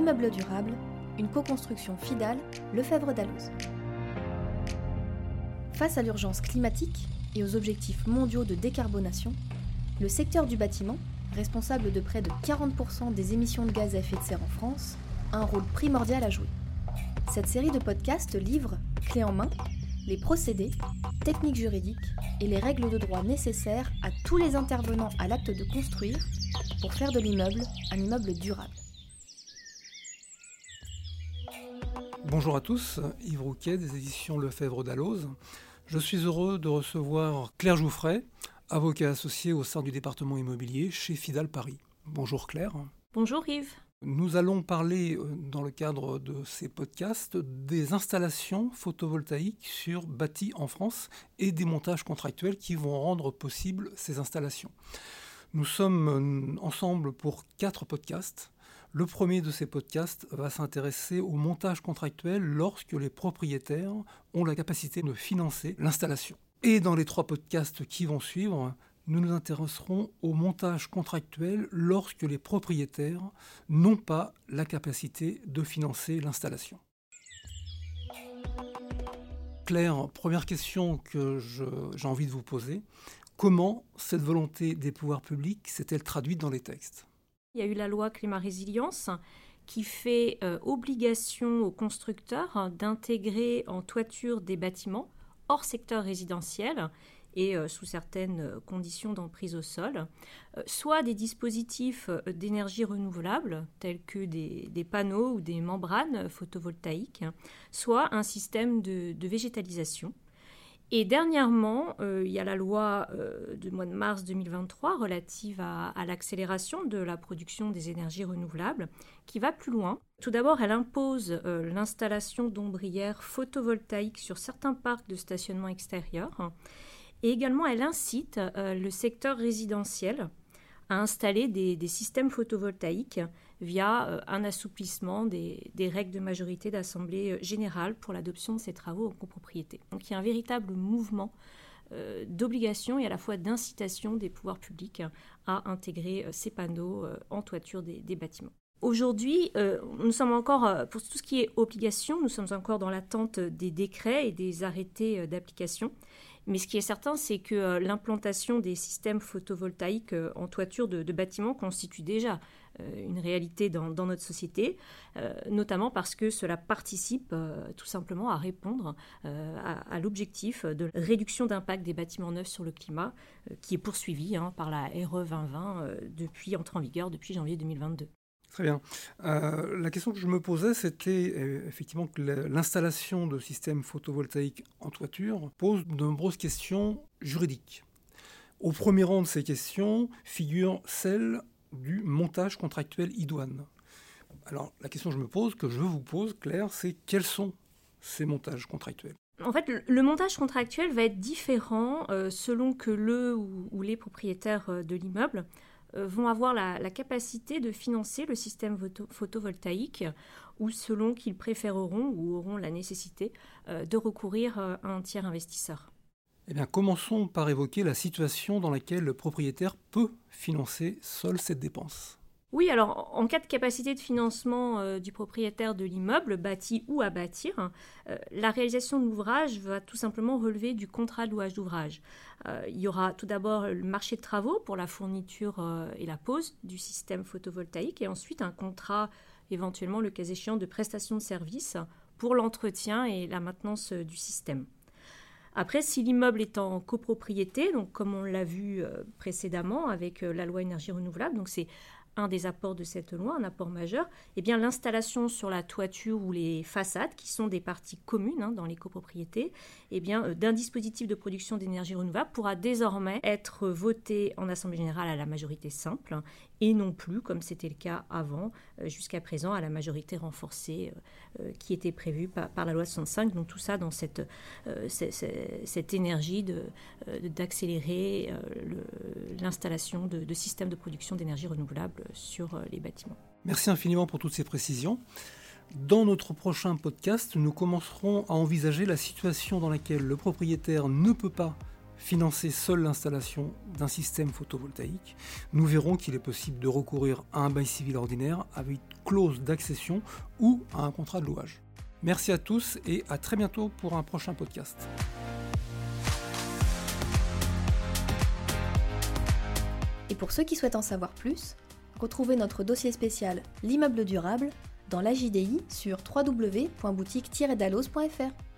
Immeuble durable, une co-construction FIDAL, Lefebvre d'Alloz. Face à l'urgence climatique et aux objectifs mondiaux de décarbonation, le secteur du bâtiment, responsable de près de 40% des émissions de gaz à effet de serre en France, a un rôle primordial à jouer. Cette série de podcasts livre, clé en main, les procédés, techniques juridiques et les règles de droit nécessaires à tous les intervenants à l'acte de construire pour faire de l'immeuble un immeuble durable. Bonjour à tous, Yves Rouquet des éditions Lefebvre d'Alloz. Je suis heureux de recevoir Claire Jouffret, avocat associé au sein du département immobilier chez Fidal Paris. Bonjour Claire. Bonjour Yves. Nous allons parler, euh, dans le cadre de ces podcasts, des installations photovoltaïques sur bâtis en France et des montages contractuels qui vont rendre possible ces installations. Nous sommes euh, ensemble pour quatre podcasts. Le premier de ces podcasts va s'intéresser au montage contractuel lorsque les propriétaires ont la capacité de financer l'installation. Et dans les trois podcasts qui vont suivre, nous nous intéresserons au montage contractuel lorsque les propriétaires n'ont pas la capacité de financer l'installation. Claire, première question que j'ai envie de vous poser. Comment cette volonté des pouvoirs publics s'est-elle traduite dans les textes? Il y a eu la loi climat résilience qui fait euh, obligation aux constructeurs d'intégrer en toiture des bâtiments hors secteur résidentiel et euh, sous certaines euh, conditions d'emprise au sol, soit des dispositifs d'énergie renouvelable tels que des, panneaux ou des membranes photovoltaïques, soit un système de, végétalisation. Et dernièrement, il y a la loi du mois de mars 2023 relative à, l'accélération de la production des énergies renouvelables qui va plus loin. Tout d'abord, elle impose l'installation d'ombrières photovoltaïques sur certains parcs de stationnement extérieur et également, elle incite euh, le secteur résidentiel à installer des, systèmes photovoltaïques via euh, un assouplissement des, règles de majorité d'Assemblée générale pour l'adoption de ces travaux en copropriété. Donc il y a un véritable mouvement euh, d'obligation et à la fois d'incitation des pouvoirs publics à intégrer ces panneaux en toiture des, bâtiments. Aujourd'hui, nous sommes encore, pour tout ce qui est obligation, nous sommes encore dans l'attente des décrets et des arrêtés d'application. Mais ce qui est certain, c'est que euh, l'implantation des systèmes photovoltaïques euh, en toiture de, bâtiments constitue déjà euh, une réalité dans, notre société, notamment parce que cela participe tout simplement à répondre à, l'objectif de réduction d'impact des bâtiments neufs sur le climat, qui est poursuivi hein, par la RE 2020 depuis entrée en vigueur depuis janvier 2022. Très bien. Euh, la question que je me posais, c'était euh, effectivement que l'installation de systèmes photovoltaïques en toiture pose de nombreuses questions juridiques. Au premier rang de ces questions figure celle du montage contractuel idoine. Alors la question que je me pose, que je vous pose, Claire, c'est quels sont ces montages contractuels? En fait, le montage contractuel va être différent euh, selon que le ou les propriétaires de l'immeuble vont avoir la, capacité de financer le système photovoltaïque ou selon qu'ils préféreront ou auront la nécessité euh, de recourir euh, à un tiers investisseur. Eh bien, commençons par évoquer la situation dans laquelle le propriétaire peut financer seul cette dépense. Oui, alors en cas de capacité de financement euh, du propriétaire de l'immeuble, bâti ou à bâtir, euh, la réalisation de l'ouvrage va tout simplement relever du contrat de louage d'ouvrage. Euh, il y aura tout d'abord le marché de travaux pour la fourniture et la pose du système photovoltaïque et ensuite un contrat éventuellement le cas échéant de prestation de services pour l'entretien et la maintenance du système. Après, si l'immeuble est en copropriété, donc comme on l'a vu précédemment avec la loi énergie renouvelable, donc c'est un des apports de cette loi, un apport majeur, eh bien l'installation sur la toiture ou les façades, qui sont des parties communes hein, dans les copropriétés, eh bien euh, d'un dispositif de production d'énergie renouvelable pourra désormais être voté en assemblée générale à la majorité simple et non plus, comme c'était le cas avant, euh, jusqu'à présent, à la majorité renforcée euh, qui était prévue par, la loi 65. Donc tout ça dans cette, cette énergie d'accélérer l'installation de, systèmes de production d'énergie renouvelable sur euh, les bâtiments. Merci infiniment pour toutes ces précisions. Dans notre prochain podcast, nous commencerons à envisager la situation dans laquelle le propriétaire ne peut pas financer seule l'installation d'un système photovoltaïque, nous verrons qu'il est possible de recourir à un bail civil ordinaire avec clause d'accession ou à un contrat de louage. Merci à tous et à très bientôt pour un prochain podcast. Et pour ceux qui souhaitent en savoir plus, retrouvez notre dossier spécial L'immeuble durable dans la JDI sur www.boutique-dallos.fr.